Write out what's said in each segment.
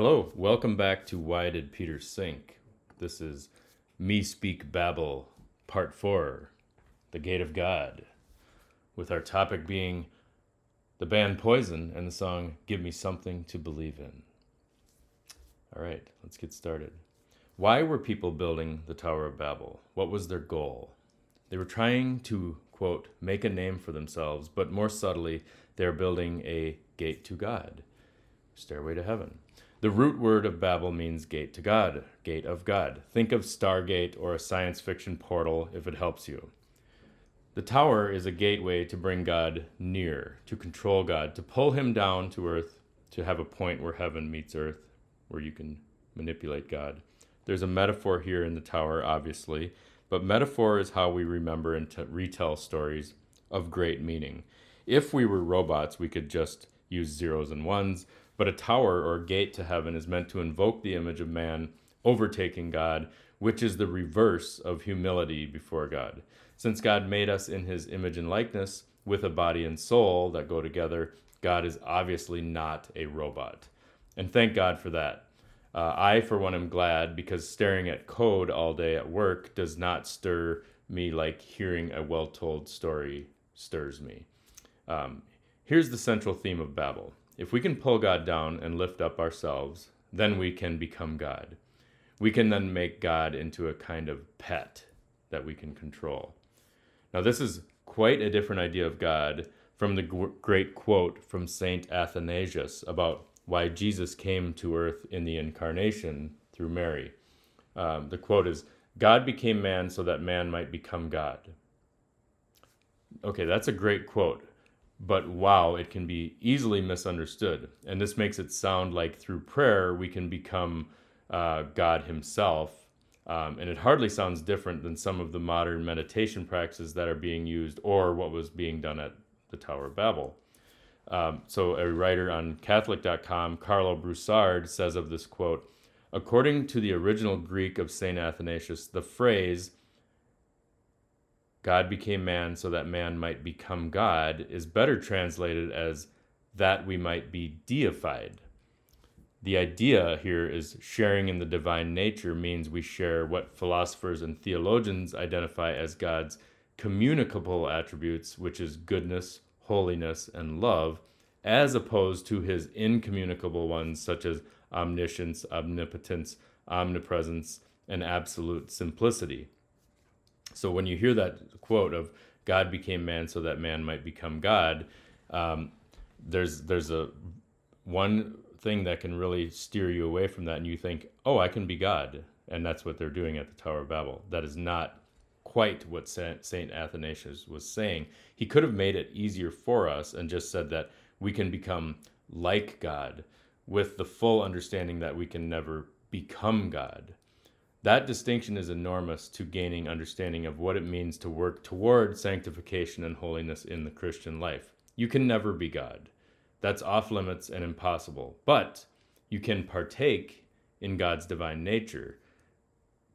Hello, welcome back to Why Did Peter Sink? This is Me Speak Babel, Part 4, The Gate of God, with our topic being the band Poison and the song Give Me Something to Believe in. All right, let's get started. Why were people building the Tower of Babel? What was their goal? They were trying to, quote, make a name for themselves, but more subtly, they are building a gate to God, stairway to heaven. The root word of Babel means gate to God, gate of God. Think of Stargate or a science fiction portal if it helps you. The tower is a gateway to bring God near, to control God, to pull him down to earth, to have a point where heaven meets earth, where you can manipulate God. There's a metaphor here in the tower, obviously, but metaphor is how we remember and t- retell stories of great meaning. If we were robots, we could just use zeros and ones, but a tower or gate to heaven is meant to invoke the image of man overtaking God, which is the reverse of humility before God. Since God made us in his image and likeness with a body and soul that go together, God is obviously not a robot. And thank God for that. Uh, I, for one, am glad because staring at code all day at work does not stir me like hearing a well told story stirs me. Um, here's the central theme of Babel if we can pull God down and lift up ourselves, then we can become God. We can then make God into a kind of pet that we can control. Now, this is quite a different idea of God from the great quote from Saint Athanasius about why Jesus came to earth in the incarnation through Mary. Um, the quote is God became man so that man might become God. Okay, that's a great quote, but wow, it can be easily misunderstood. And this makes it sound like through prayer we can become uh, God Himself. Um, and it hardly sounds different than some of the modern meditation practices that are being used or what was being done at the Tower of Babel. Um, so, a writer on Catholic.com, Karlo Broussard, says of this quote According to the original Greek of St. Athanasius, the phrase, God became man so that man might become God, is better translated as that we might be deified. The idea here is sharing in the divine nature means we share what philosophers and theologians identify as God's communicable attributes, which is goodness, holiness, and love, as opposed to his incommunicable ones such as omniscience, omnipotence, omnipresence, and absolute simplicity. So when you hear that quote of God became man so that man might become God, um, there's there's a one thing that can really steer you away from that, and you think, oh, I can be God, and that's what they're doing at the Tower of Babel. That is not quite what St. Athanasius was saying. He could have made it easier for us and just said that we can become like God with the full understanding that we can never become God. That distinction is enormous to gaining understanding of what it means to work toward sanctification and holiness in the Christian life. You can never be God. That's off limits and impossible. But you can partake in God's divine nature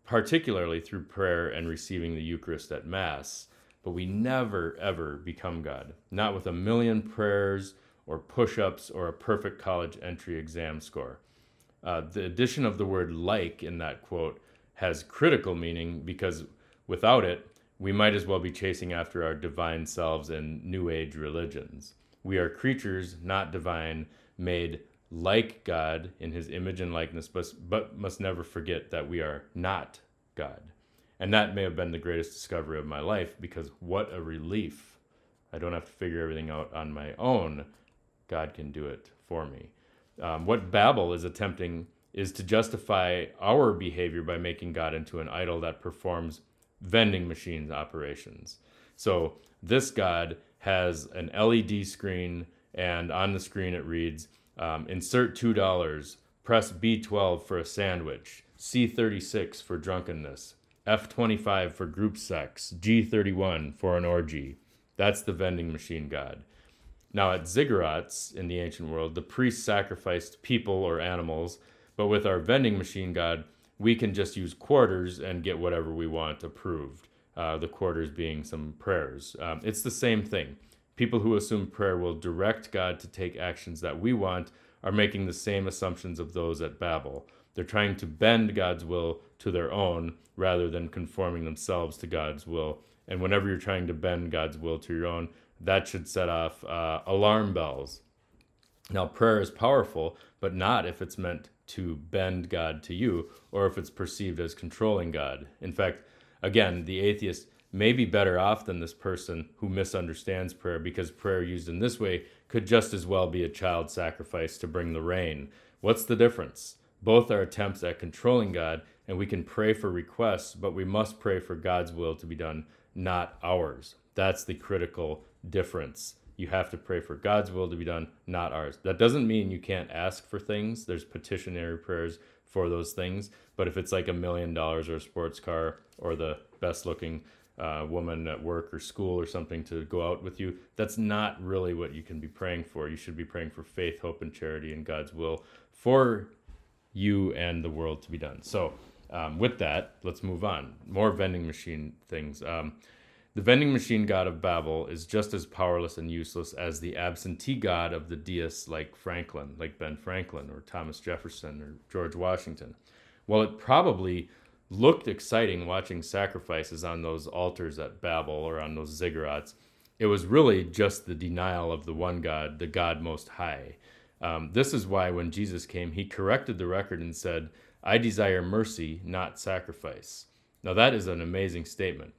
particularly through prayer and receiving the Eucharist at Mass. But we never, ever become God. Not with a million prayers or push ups or a perfect college entry exam score. Uh, the addition of the word like in that quote has critical meaning because without it, we might as well be chasing after our divine selves in New Age religions. We are creatures, not divine, made like God in his image and likeness, but, but must never forget that we are not God. And that may have been the greatest discovery of my life because what a relief. I don't have to figure everything out on my own. God can do it for me. Um, what Babel is attempting is to justify our behavior by making God into an idol that performs vending machines operations. So this God has an LED screen, and on the screen it reads, um, insert $2. Press B12 for a sandwich. C36 for drunkenness. F25 for group sex. G31 for an orgy. That's the vending machine god. Now, at ziggurats in the ancient world, the priests sacrificed people or animals, but with our vending machine god, we can just use quarters and get whatever we want approved. Uh, the quarters being some prayers. Um, it's the same thing. People who assume prayer will direct God to take actions that we want are making the same assumptions of those at Babel. They're trying to bend God's will to their own rather than conforming themselves to God's will. And whenever you're trying to bend God's will to your own, that should set off uh, alarm bells. Now, prayer is powerful, but not if it's meant to bend God to you or if it's perceived as controlling God. In fact, again, the atheist may be better off than this person who misunderstands prayer because prayer used in this way could just as well be a child sacrifice to bring the rain. What's the difference? Both are attempts at controlling God, and we can pray for requests, but we must pray for God's will to be done, not ours. That's the critical difference. You have to pray for God's will to be done, not ours. That doesn't mean you can't ask for things. There's petitionary prayers for those things. But if it's like a million dollars or a sports car or the best looking uh, woman at work or school or something to go out with you, that's not really what you can be praying for. You should be praying for faith, hope, and charity and God's will for you and the world to be done. So, um, with that, let's move on. More vending machine things. Um, the vending machine god of Babel is just as powerless and useless as the absentee god of the deists like Franklin, like Ben Franklin or Thomas Jefferson or George Washington. While it probably looked exciting watching sacrifices on those altars at Babel or on those ziggurats, it was really just the denial of the one God, the God Most High. Um, this is why when Jesus came, he corrected the record and said, I desire mercy, not sacrifice. Now, that is an amazing statement.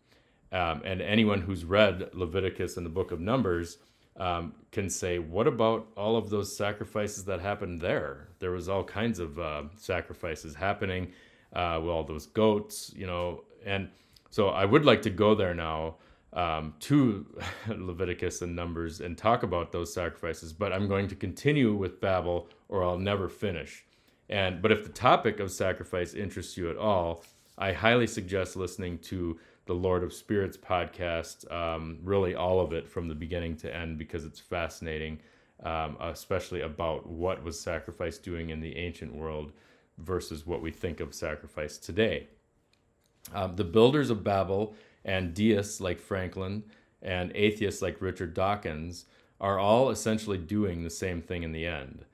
Um, and anyone who's read Leviticus and the book of Numbers um, can say, what about all of those sacrifices that happened there? There was all kinds of uh, sacrifices happening uh, with all those goats, you know. And so I would like to go there now um, to Leviticus and Numbers and talk about those sacrifices, but I'm going to continue with Babel or I'll never finish. And but if the topic of sacrifice interests you at all, I highly suggest listening to the Lord of Spirits podcast, um, really all of it from the beginning to end because it's fascinating, um, especially about what was sacrifice doing in the ancient world versus what we think of sacrifice today. Um, the builders of Babel and deists like Franklin and atheists like Richard Dawkins are all essentially doing the same thing in the end.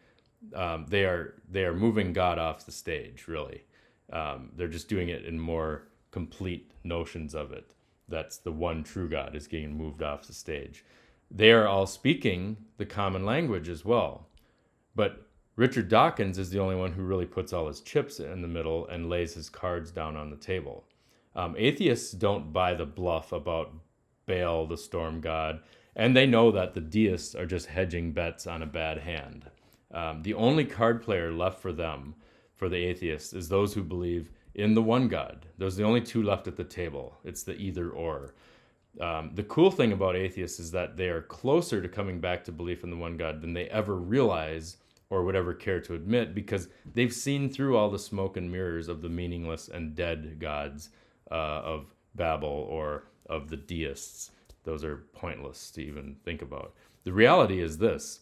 Um, they are they are moving God off the stage, really. Um, they're just doing it in more complete notions of it. That's the one true God is getting moved off the stage. They are all speaking the common language as well. But Richard Dawkins is the only one who really puts all his chips in the middle and lays his cards down on the table. Um, atheists don't buy the bluff about Baal, the storm god, and they know that the deists are just hedging bets on a bad hand. Um, the only card player left for them, for the atheists, is those who believe in the one God. Those are the only two left at the table. It's the either or. Um, the cool thing about atheists is that they are closer to coming back to belief in the one God than they ever realize or would ever care to admit because they've seen through all the smoke and mirrors of the meaningless and dead gods uh, of Babel or of the deists. Those are pointless to even think about. The reality is this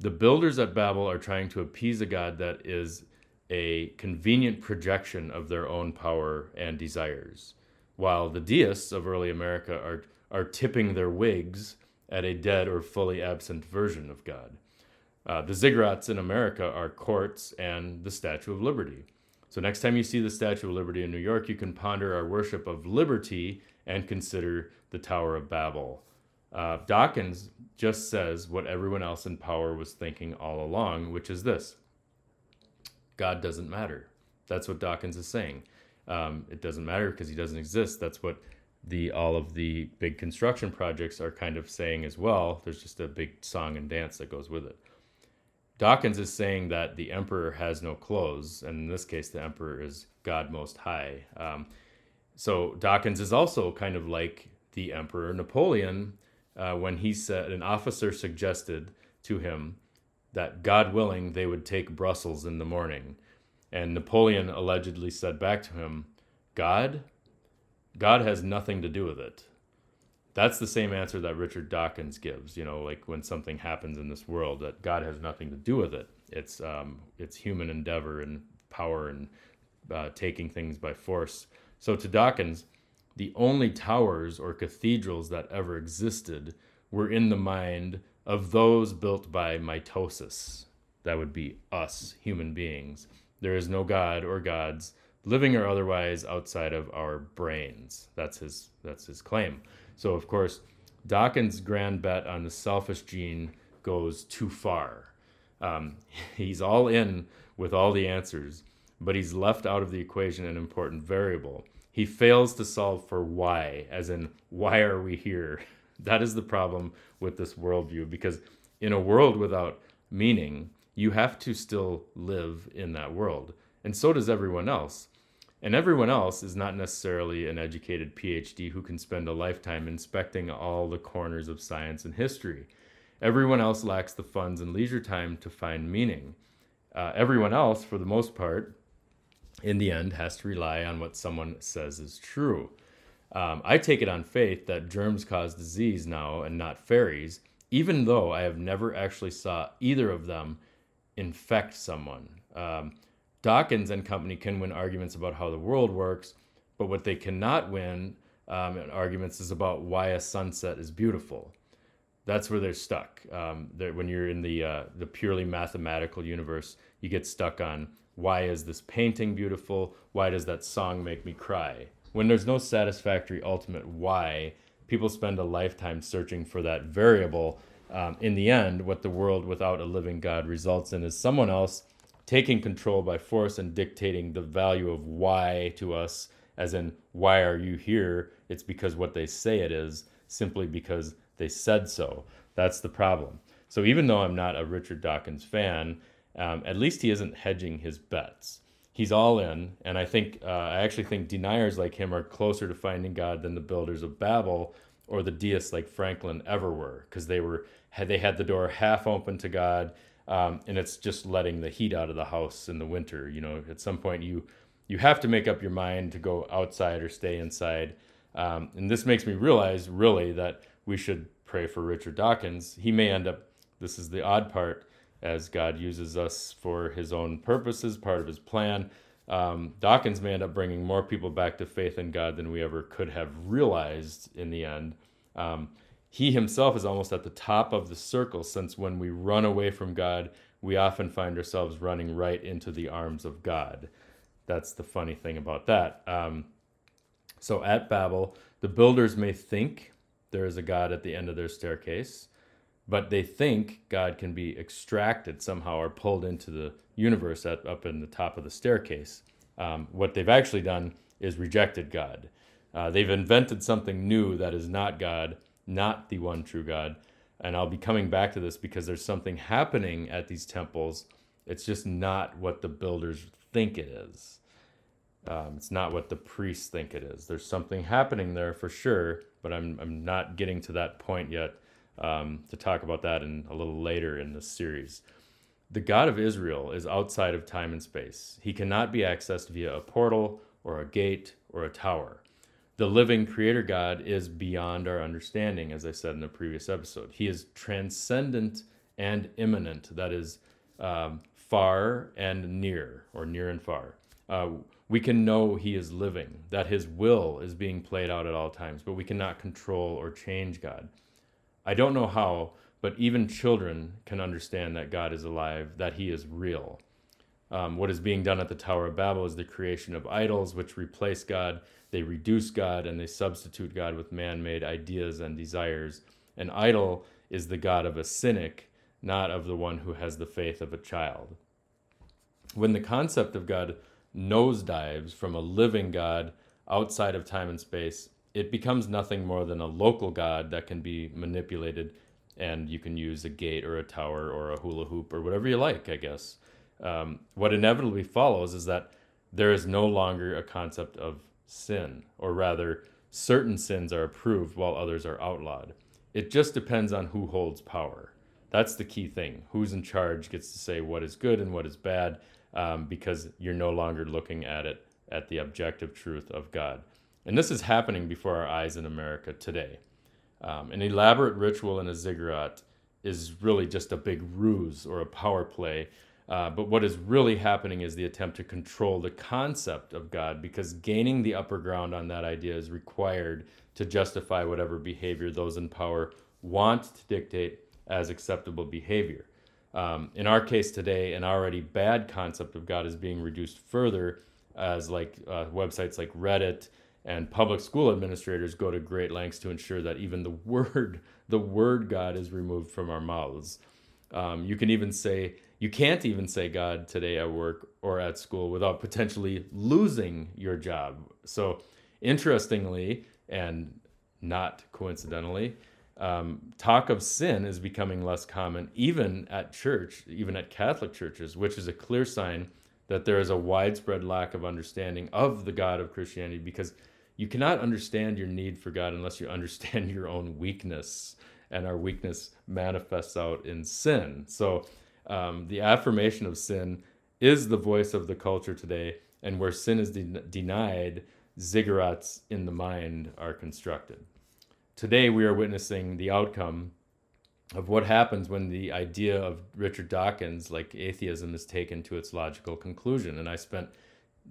the builders at Babel are trying to appease a God that is a convenient projection of their own power and desires, while the deists of early America are, are tipping their wigs at a dead or fully absent version of God. Uh, the ziggurats in America are courts and the Statue of Liberty. So, next time you see the Statue of Liberty in New York, you can ponder our worship of liberty and consider the Tower of Babel. Uh, Dawkins just says what everyone else in power was thinking all along, which is this God doesn't matter. That's what Dawkins is saying. Um, it doesn't matter because he doesn't exist. That's what the all of the big construction projects are kind of saying as well. There's just a big song and dance that goes with it. Dawkins is saying that the emperor has no clothes, and in this case, the emperor is God Most High. Um, so Dawkins is also kind of like the emperor Napoleon uh, when he said an officer suggested to him that God willing, they would take Brussels in the morning. And Napoleon allegedly said back to him, God? God has nothing to do with it. That's the same answer that Richard Dawkins gives, you know, like when something happens in this world, that God has nothing to do with it. It's, um, it's human endeavor and power and uh, taking things by force. So to Dawkins, the only towers or cathedrals that ever existed were in the mind of those built by mitosis. That would be us, human beings. There is no God or gods, living or otherwise, outside of our brains. That's his that's his claim. So of course, Dawkins' grand bet on the selfish gene goes too far. Um, he's all in with all the answers, but he's left out of the equation an important variable. He fails to solve for why, as in, why are we here? That is the problem with this worldview, because in a world without meaning, you have to still live in that world. And so does everyone else. And everyone else is not necessarily an educated PhD who can spend a lifetime inspecting all the corners of science and history. Everyone else lacks the funds and leisure time to find meaning. Uh, everyone else, for the most part, in the end, has to rely on what someone says is true. Um, I take it on faith that germs cause disease now and not fairies, even though I have never actually saw either of them infect someone. Um, Dawkins and company can win arguments about how the world works, but what they cannot win um, arguments is about why a sunset is beautiful. That's where they're stuck. Um, they're, when you're in the uh, the purely mathematical universe, you get stuck on why is this painting beautiful? Why does that song make me cry? When there's no satisfactory ultimate why, people spend a lifetime searching for that variable. Um, in the end, what the world without a living God results in is someone else taking control by force and dictating the value of why to us, as in, why are you here? It's because what they say it is, simply because they said so. That's the problem. So even though I'm not a Richard Dawkins fan, um, at least he isn't hedging his bets. He's all in, and I think uh, I actually think deniers like him are closer to finding God than the builders of Babel or the deists like Franklin ever were, because they were they had the door half open to God um, and it's just letting the heat out of the house in the winter. You know, at some point you you have to make up your mind to go outside or stay inside. Um, and this makes me realize really that we should pray for Richard Dawkins. He may end up. This is the odd part, as God uses us for His own purposes, part of His plan. Um, Dawkins may end up bringing more people back to faith in God than we ever could have realized in the end. Um, he himself is almost at the top of the circle, since when we run away from God, we often find ourselves running right into the arms of God. That's the funny thing about that. Um, so at Babel, the builders may think there is a God at the end of their staircase, but they think God can be extracted somehow or pulled into the universe at, up in the top of the staircase. Um, what they've actually done is rejected God. Uh, they've invented something new that is not God not the one true God. And I'll be coming back to this because there's something happening at these temples. It's just not what the builders think it is. Um, it's not what the priests think it is. There's something happening there for sure, but I'm, I'm not getting to that point yet um, to talk about that in a little later in this series. The God of Israel is outside of time and space. He cannot be accessed via a portal or a gate or a tower the living creator God is beyond our understanding, as I said in the previous episode. He is transcendent and immanent, that is, um, far and near, or near and far. Uh, we can know He is living, that His will is being played out at all times, but we cannot control or change God. I don't know how, but even children can understand that God is alive, that He is real. Um, what is being done at the Tower of Babel is the creation of idols which replace God they reduce God and they substitute God with man made ideas and desires. An idol is the God of a cynic, not of the one who has the faith of a child. When the concept of God nosedives from a living God outside of time and space, it becomes nothing more than a local God that can be manipulated, and you can use a gate or a tower or a hula hoop or whatever you like, I guess. Um, what inevitably follows is that there is no longer a concept of sin, or rather, certain sins are approved while others are outlawed. It just depends on who holds power. That's the key thing. Who's in charge gets to say what is good and what is bad um, because you're no longer looking at it at the objective truth of God. And this is happening before our eyes in America today. Um, an elaborate ritual in a ziggurat is really just a big ruse or a power play uh, but what is really happening is the attempt to control the concept of God because gaining the upper ground on that idea is required to justify whatever behavior those in power want to dictate as acceptable behavior. Um, in our case today, an already bad concept of God is being reduced further as like uh, websites like Reddit and public school administrators go to great lengths to ensure that even the word the word God is removed from our mouths. Um, you can even say you can't even say God today at work or at school without potentially losing your job. So, interestingly, and not coincidentally, um, talk of sin is becoming less common, even at church, even at Catholic churches, which is a clear sign that there is a widespread lack of understanding of the God of Christianity because you cannot understand your need for God unless you understand your own weakness, and our weakness manifests out in sin. So, um, the affirmation of sin is the voice of the culture today, and where sin is de- denied, ziggurats in the mind are constructed. Today, we are witnessing the outcome of what happens when the idea of Richard Dawkins, like atheism, is taken to its logical conclusion. And I spent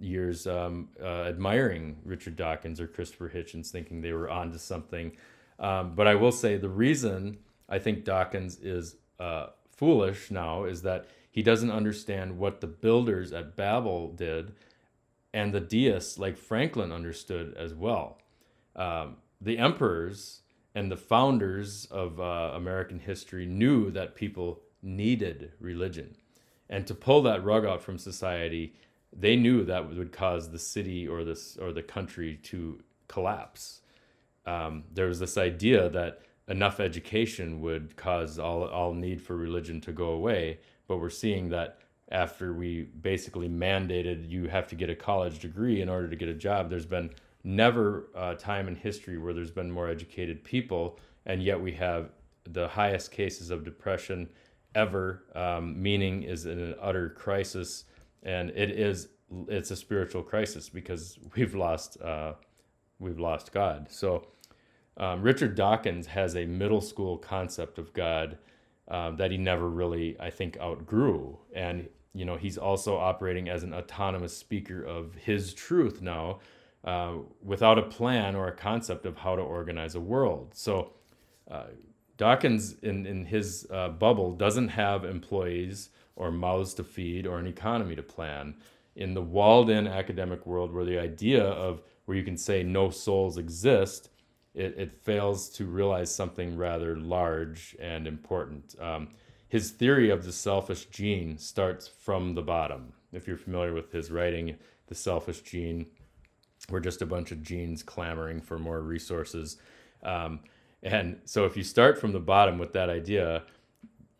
years um, uh, admiring Richard Dawkins or Christopher Hitchens, thinking they were onto something. Um, but I will say the reason I think Dawkins is uh, foolish now is that he doesn't understand what the builders at Babel did and the deists like Franklin understood as well. Um, the emperors and the founders of uh, American history knew that people needed religion. And to pull that rug out from society, they knew that would cause the city or this or the country to collapse. Um, there was this idea that enough education would cause all, all need for religion to go away. But we're seeing that after we basically mandated you have to get a college degree in order to get a job, there's been never a time in history where there's been more educated people, and yet we have the highest cases of depression ever. Um, meaning is in an utter crisis, and it is it's a spiritual crisis because we've lost uh, we've lost God. So um, Richard Dawkins has a middle school concept of God uh, that he never really, I think, outgrew. And, you know, he's also operating as an autonomous speaker of his truth now uh, without a plan or a concept of how to organize a world. So uh, Dawkins, in, in his uh, bubble, doesn't have employees or mouths to feed or an economy to plan. In the walled in academic world, where the idea of where you can say no souls exist it, it fails to realize something rather large and important. Um, his theory of the selfish gene starts from the bottom. If you're familiar with his writing, The Selfish Gene, we're just a bunch of genes clamoring for more resources. Um, and so if you start from the bottom with that idea,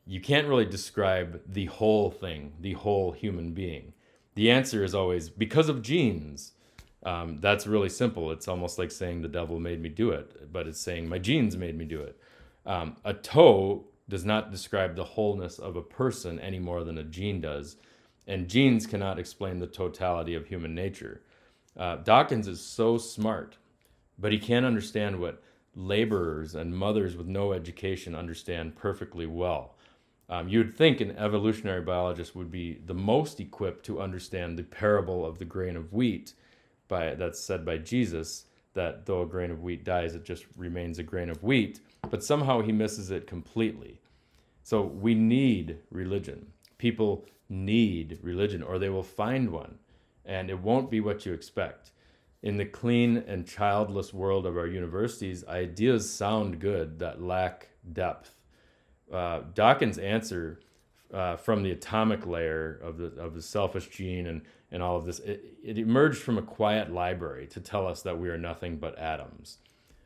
you can't really describe the whole thing, the whole human being. The answer is always because of genes. Um, that's really simple. It's almost like saying the devil made me do it, but it's saying my genes made me do it. Um, a toe does not describe the wholeness of a person any more than a gene does, and genes cannot explain the totality of human nature. Uh, Dawkins is so smart, but he can't understand what laborers and mothers with no education understand perfectly well. Um, you'd think an evolutionary biologist would be the most equipped to understand the parable of the grain of wheat by that's said by Jesus that though a grain of wheat dies, it just remains a grain of wheat. But somehow he misses it completely. So we need religion. People need religion, or they will find one, and it won't be what you expect. In the clean and childless world of our universities, ideas sound good that lack depth. Uh, Dawkins' answer uh, from the atomic layer of the of the selfish gene and and all of this. It, it emerged from a quiet library to tell us that we are nothing but atoms.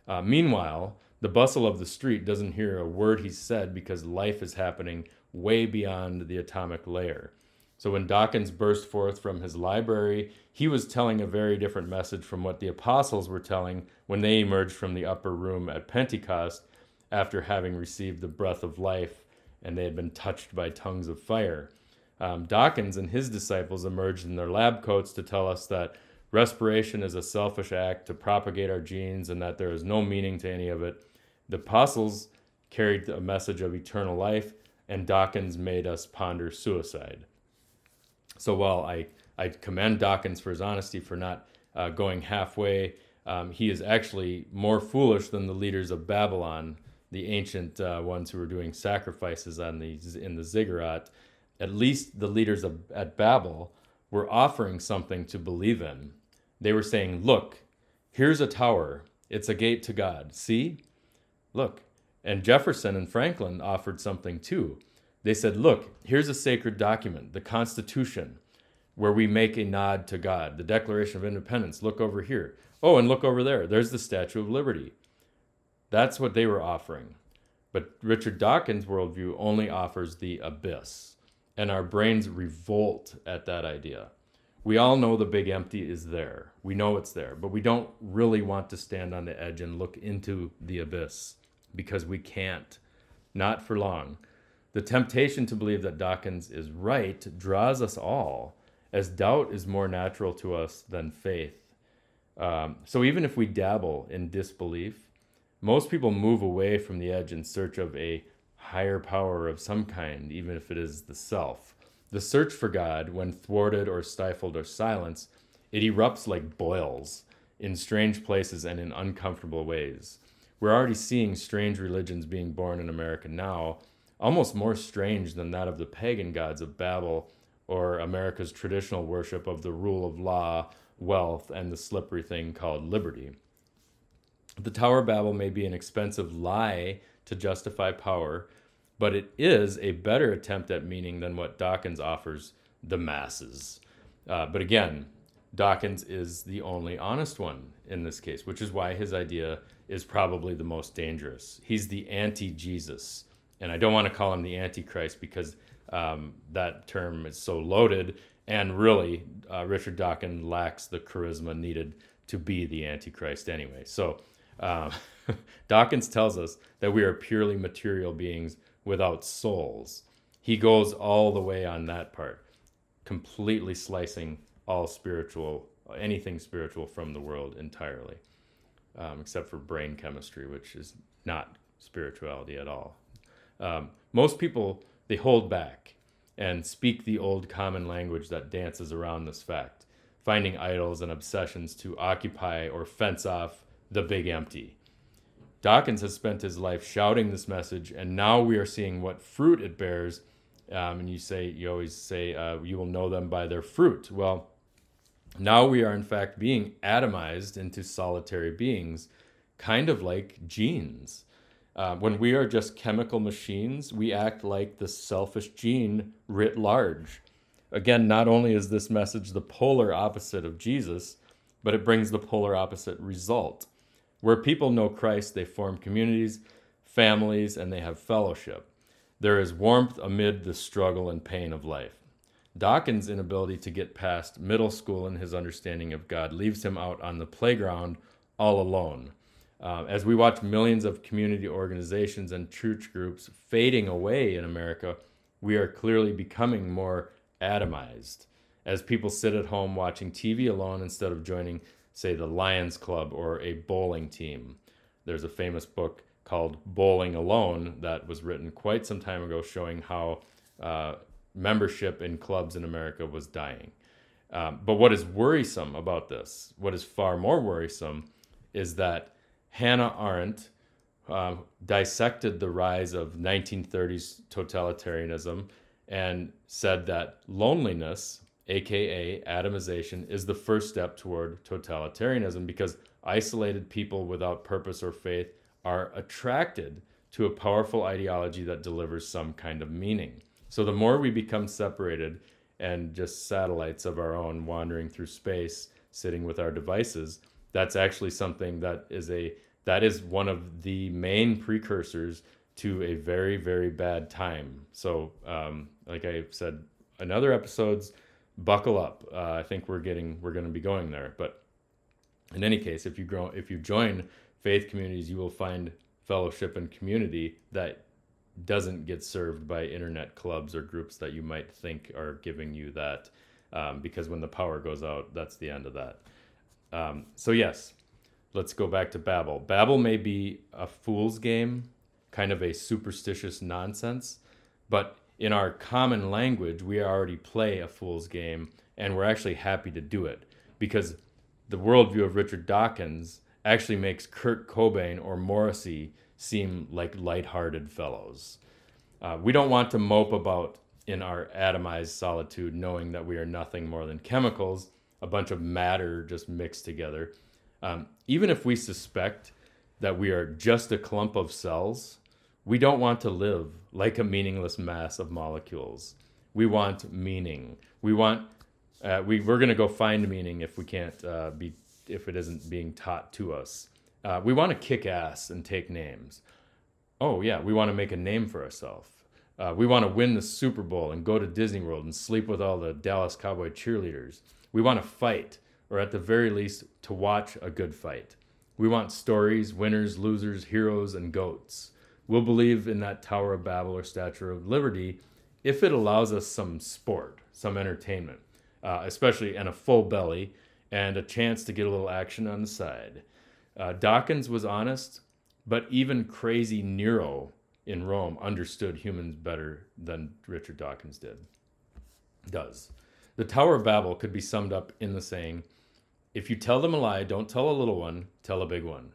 Uh, meanwhile, the bustle of the street doesn't hear a word he said because life is happening way beyond the atomic layer. So when Dawkins burst forth from his library, he was telling a very different message from what the apostles were telling when they emerged from the upper room at Pentecost after having received the breath of life and they had been touched by tongues of fire. Um, Dawkins and his disciples emerged in their lab coats to tell us that respiration is a selfish act to propagate our genes and that there is no meaning to any of it. The apostles carried a message of eternal life, and Dawkins made us ponder suicide. So while I, I commend Dawkins for his honesty for not uh, going halfway, um, he is actually more foolish than the leaders of Babylon the ancient uh, ones who were doing sacrifices on the in the ziggurat, at least the leaders of, at Babel were offering something to believe in. They were saying, "Look, here's a tower. It's a gate to God. See, look." And Jefferson and Franklin offered something too. They said, "Look, here's a sacred document, the Constitution." where we make a nod to God. The Declaration of Independence, look over here. Oh, and look over there. There's the Statue of Liberty. That's what they were offering. But Richard Dawkins' worldview only offers the abyss, and our brains revolt at that idea. We all know the big empty is there. We know it's there, but we don't really want to stand on the edge and look into the abyss because we can't. Not for long. The temptation to believe that Dawkins is right draws us all as doubt is more natural to us than faith. Um, so even if we dabble in disbelief, most people move away from the edge in search of a higher power of some kind, even if it is the self. The search for God, when thwarted or stifled or silenced, it erupts like boils in strange places and in uncomfortable ways. We're already seeing strange religions being born in America now, almost more strange than that of the pagan gods of Babel or America's traditional worship of the rule of law, wealth, and the slippery thing called liberty. The Tower of Babel may be an expensive lie to justify power, but it is a better attempt at meaning than what Dawkins offers the masses. Uh, but again, Dawkins is the only honest one in this case, which is why his idea is probably the most dangerous. He's the anti Jesus. And I don't want to call him the Antichrist because um, that term is so loaded. And really, uh, Richard Dawkins lacks the charisma needed to be the Antichrist anyway. So um, Dawkins tells us that we are purely material beings without souls. He goes all the way on that part, completely slicing all spiritual, anything spiritual from the world entirely, um, except for brain chemistry, which is not spirituality at all. Um, most people they hold back and speak the old common language that dances around this fact, finding idols and obsessions to occupy or fence off the big empty. Dawkins has spent his life shouting this message, and now we are seeing what fruit it bears. Um, and you say, you always say, uh, you will know them by their fruit. Well, now we are in fact being atomized into solitary beings, kind of like genes. Uh, when we are just chemical machines, we act like the selfish gene writ large. Again, not only is this message the polar opposite of Jesus, but it brings the polar opposite result. Where people know Christ, they form communities, families, and they have fellowship. There is warmth amid the struggle and pain of life. Dawkins' inability to get past middle school in his understanding of God leaves him out on the playground all alone. Uh, as we watch millions of community organizations and church groups fading away in America, we are clearly becoming more atomized. As people sit at home watching TV alone instead of joining, say, the Lions Club or a bowling team. There's a famous book called Bowling Alone that was written quite some time ago showing how uh, membership in clubs in America was dying. Um, but what is worrisome about this, what is far more worrisome, is that Hannah Arendt uh, dissected the rise of 1930s totalitarianism and said that loneliness, aka atomization, is the first step toward totalitarianism because isolated people without purpose or faith are attracted to a powerful ideology that delivers some kind of meaning. So the more we become separated and just satellites of our own wandering through space, sitting with our devices, that's actually something that is a that is one of the main precursors to a very very bad time. So um, like i said in other episodes buckle up. Uh, i think we're getting we're going to be going there. But in any case if you grow if you join faith communities you will find fellowship and community that doesn't get served by internet clubs or groups that you might think are giving you that um, because when the power goes out that's the end of that um, so, yes, let's go back to Babel. Babel may be a fool's game, kind of a superstitious nonsense, but in our common language, we already play a fool's game, and we're actually happy to do it because the worldview of Richard Dawkins actually makes Kurt Cobain or Morrissey seem like light-hearted fellows. Uh, we don't want to mope about in our atomized solitude, knowing that we are nothing more than chemicals, a bunch of matter just mixed together. Um, even if we suspect that we are just a clump of cells, we don't want to live like a meaningless mass of molecules. We want meaning. We want. Uh, we we're gonna go find meaning if we can't uh, be if it isn't being taught to us. Uh, we want to kick ass and take names. Oh yeah, we want to make a name for ourselves. Uh, we want to win the Super Bowl and go to Disney World and sleep with all the Dallas Cowboy cheerleaders. We want to fight, or at the very least, to watch a good fight. We want stories, winners, losers, heroes, and goats. We'll believe in that Tower of Babel or Statue of Liberty if it allows us some sport, some entertainment, uh, especially and a full belly and a chance to get a little action on the side. Uh, Dawkins was honest, but even crazy Nero in Rome understood humans better than Richard Dawkins did. Does. The Tower of Babel could be summed up in the saying, if you tell them a lie, don't tell a little one, tell a big one.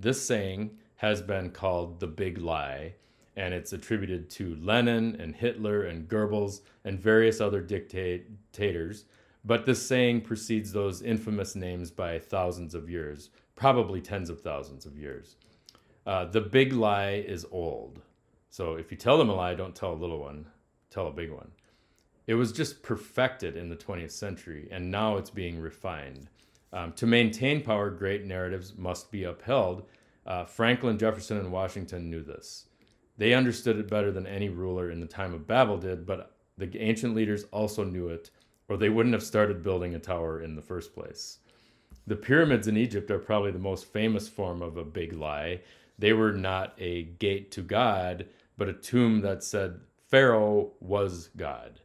This saying has been called the big lie, and it's attributed to Lenin and Hitler and Goebbels and various other dictators. But this saying precedes those infamous names by thousands of years, probably tens of thousands of years. Uh, the big lie is old. So if you tell them a lie, don't tell a little one, tell a big one. It was just perfected in the 20th century, and now it's being refined. Um, to maintain power, great narratives must be upheld. Uh, Franklin, Jefferson, and Washington knew this. They understood it better than any ruler in the time of Babel did, but the ancient leaders also knew it, or they wouldn't have started building a tower in the first place. The pyramids in Egypt are probably the most famous form of a big lie. They were not a gate to God, but a tomb that said Pharaoh was God.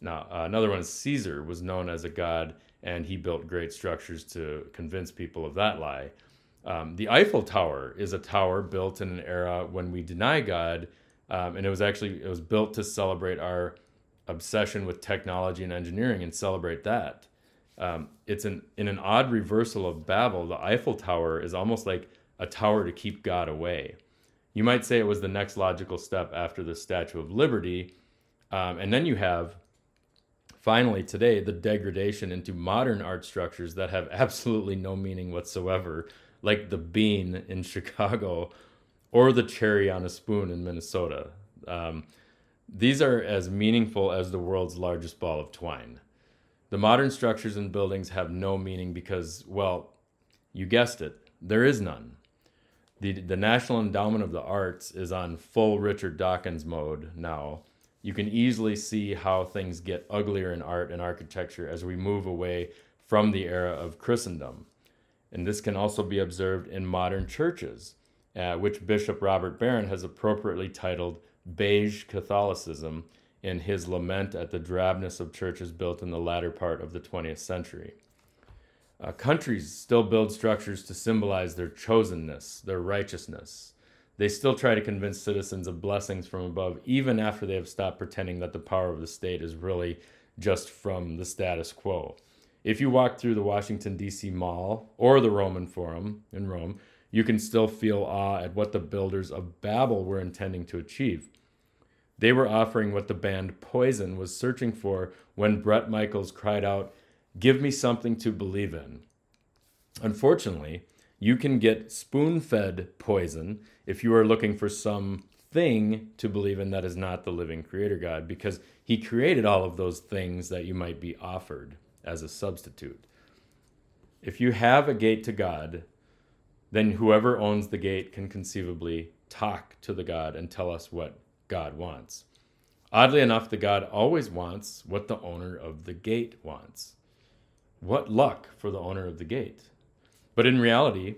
Now, uh, another one is Caesar was known as a god, and he built great structures to convince people of that lie. Um, the Eiffel Tower is a tower built in an era when we deny God, um, and it was actually it was built to celebrate our obsession with technology and engineering and celebrate that. Um, it's an in an odd reversal of Babel. The Eiffel Tower is almost like a tower to keep God away. You might say it was the next logical step after the Statue of Liberty, um, and then you have finally today the degradation into modern art structures that have absolutely no meaning whatsoever, like the bean in Chicago or the cherry on a spoon in Minnesota. Um, these are as meaningful as the world's largest ball of twine. The modern structures and buildings have no meaning because, well, you guessed it, there is none. The, the National Endowment of the Arts is on full Richard Dawkins mode now, you can easily see how things get uglier in art and architecture as we move away from the era of Christendom. And this can also be observed in modern churches, uh, which Bishop Robert Barron has appropriately titled Beige Catholicism in his lament at the drabness of churches built in the latter part of the 20th century. Uh, countries still build structures to symbolize their chosenness, their righteousness, they still try to convince citizens of blessings from above, even after they have stopped pretending that the power of the state is really just from the status quo. If you walk through the Washington, D.C. Mall or the Roman Forum in Rome, you can still feel awe at what the builders of Babel were intending to achieve. They were offering what the band Poison was searching for when Bret Michaels cried out, Give me something to believe in. Unfortunately, you can get spoon fed poison if you are looking for some thing to believe in that is not the living creator God, because he created all of those things that you might be offered as a substitute. If you have a gate to God, then whoever owns the gate can conceivably talk to the God and tell us what God wants. Oddly enough, the God always wants what the owner of the gate wants. What luck for the owner of the gate. But in reality,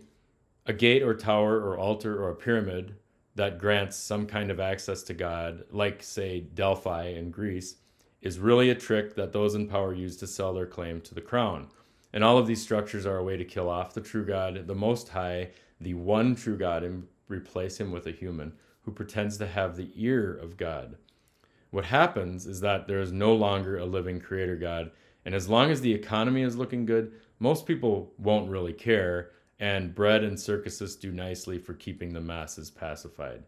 a gate or tower or altar or a pyramid that grants some kind of access to God, like, say, Delphi in Greece, is really a trick that those in power use to sell their claim to the crown. And all of these structures are a way to kill off the true God, the Most High, the one true God, and replace him with a human who pretends to have the ear of God. What happens is that there is no longer a living creator God, and as long as the economy is looking good, most people won't really care and bread and circuses do nicely for keeping the masses pacified.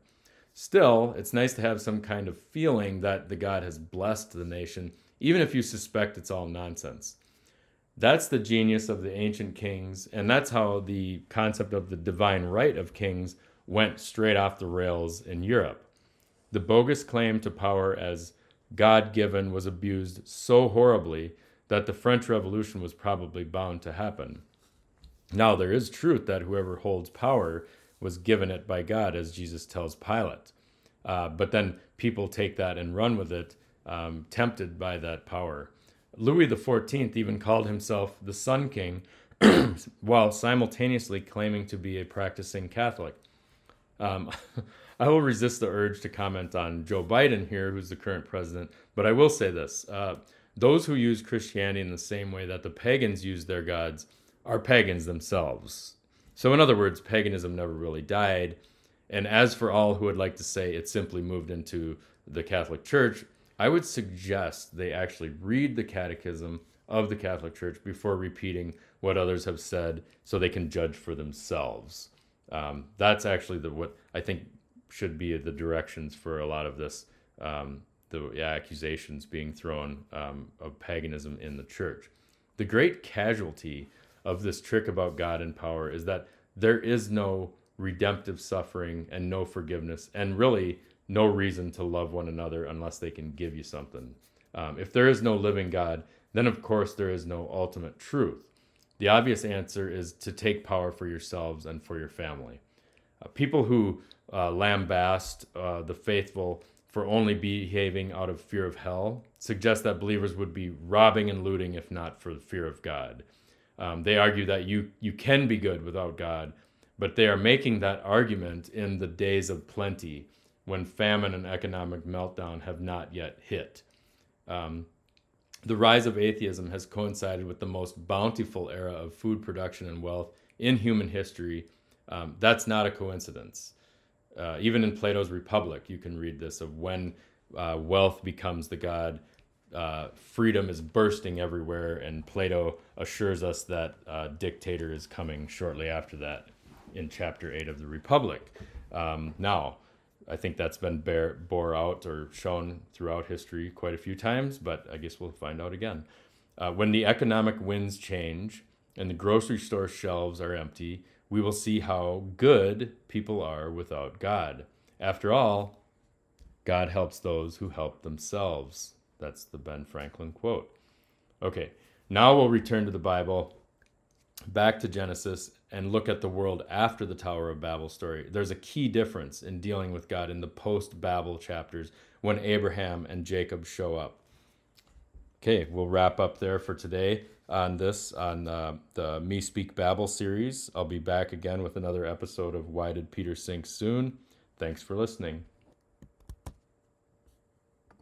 Still, it's nice to have some kind of feeling that the God has blessed the nation, even if you suspect it's all nonsense. That's the genius of the ancient kings, and that's how the concept of the divine right of kings went straight off the rails in Europe. The bogus claim to power as God given was abused so horribly that the French Revolution was probably bound to happen. Now, there is truth that whoever holds power was given it by God, as Jesus tells Pilate. Uh, but then people take that and run with it, um, tempted by that power. Louis XIV even called himself the Sun King while simultaneously claiming to be a practicing Catholic. Um, I will resist the urge to comment on Joe Biden here, who's the current president, but I will say this. Uh, those who use Christianity in the same way that the pagans use their gods are pagans themselves. So, in other words, paganism never really died. And as for all who would like to say it simply moved into the Catholic Church, I would suggest they actually read the catechism of the Catholic Church before repeating what others have said so they can judge for themselves. Um, that's actually the what I think should be the directions for a lot of this um, the yeah, accusations being thrown um, of paganism in the church. The great casualty of this trick about God and power is that there is no redemptive suffering and no forgiveness, and really no reason to love one another unless they can give you something. Um, if there is no living God, then of course there is no ultimate truth. The obvious answer is to take power for yourselves and for your family. Uh, people who uh, lambast uh, the faithful for only behaving out of fear of hell suggest that believers would be robbing and looting if not for the fear of God. Um, they argue that you, you can be good without God, but they are making that argument in the days of plenty when famine and economic meltdown have not yet hit. Um, the rise of atheism has coincided with the most bountiful era of food production and wealth in human history. Um, that's not a coincidence. Uh, even in Plato's Republic, you can read this of when uh, wealth becomes the god, uh, freedom is bursting everywhere, and Plato assures us that uh, dictator is coming shortly after that in chapter 8 of the Republic. Um, now, I think that's been bear, bore out or shown throughout history quite a few times, but I guess we'll find out again. Uh, when the economic winds change and the grocery store shelves are empty, we will see how good people are without God. After all, God helps those who help themselves. That's the Ben Franklin quote. Okay, now we'll return to the Bible, back to Genesis, and look at the world after the Tower of Babel story, there's a key difference in dealing with God in the post Babel chapters when Abraham and Jacob show up. Okay, we'll wrap up there for today on this, on uh, the Me Speak Babel series. I'll be back again with another episode of Why Did Peter Sink Soon? Thanks for listening.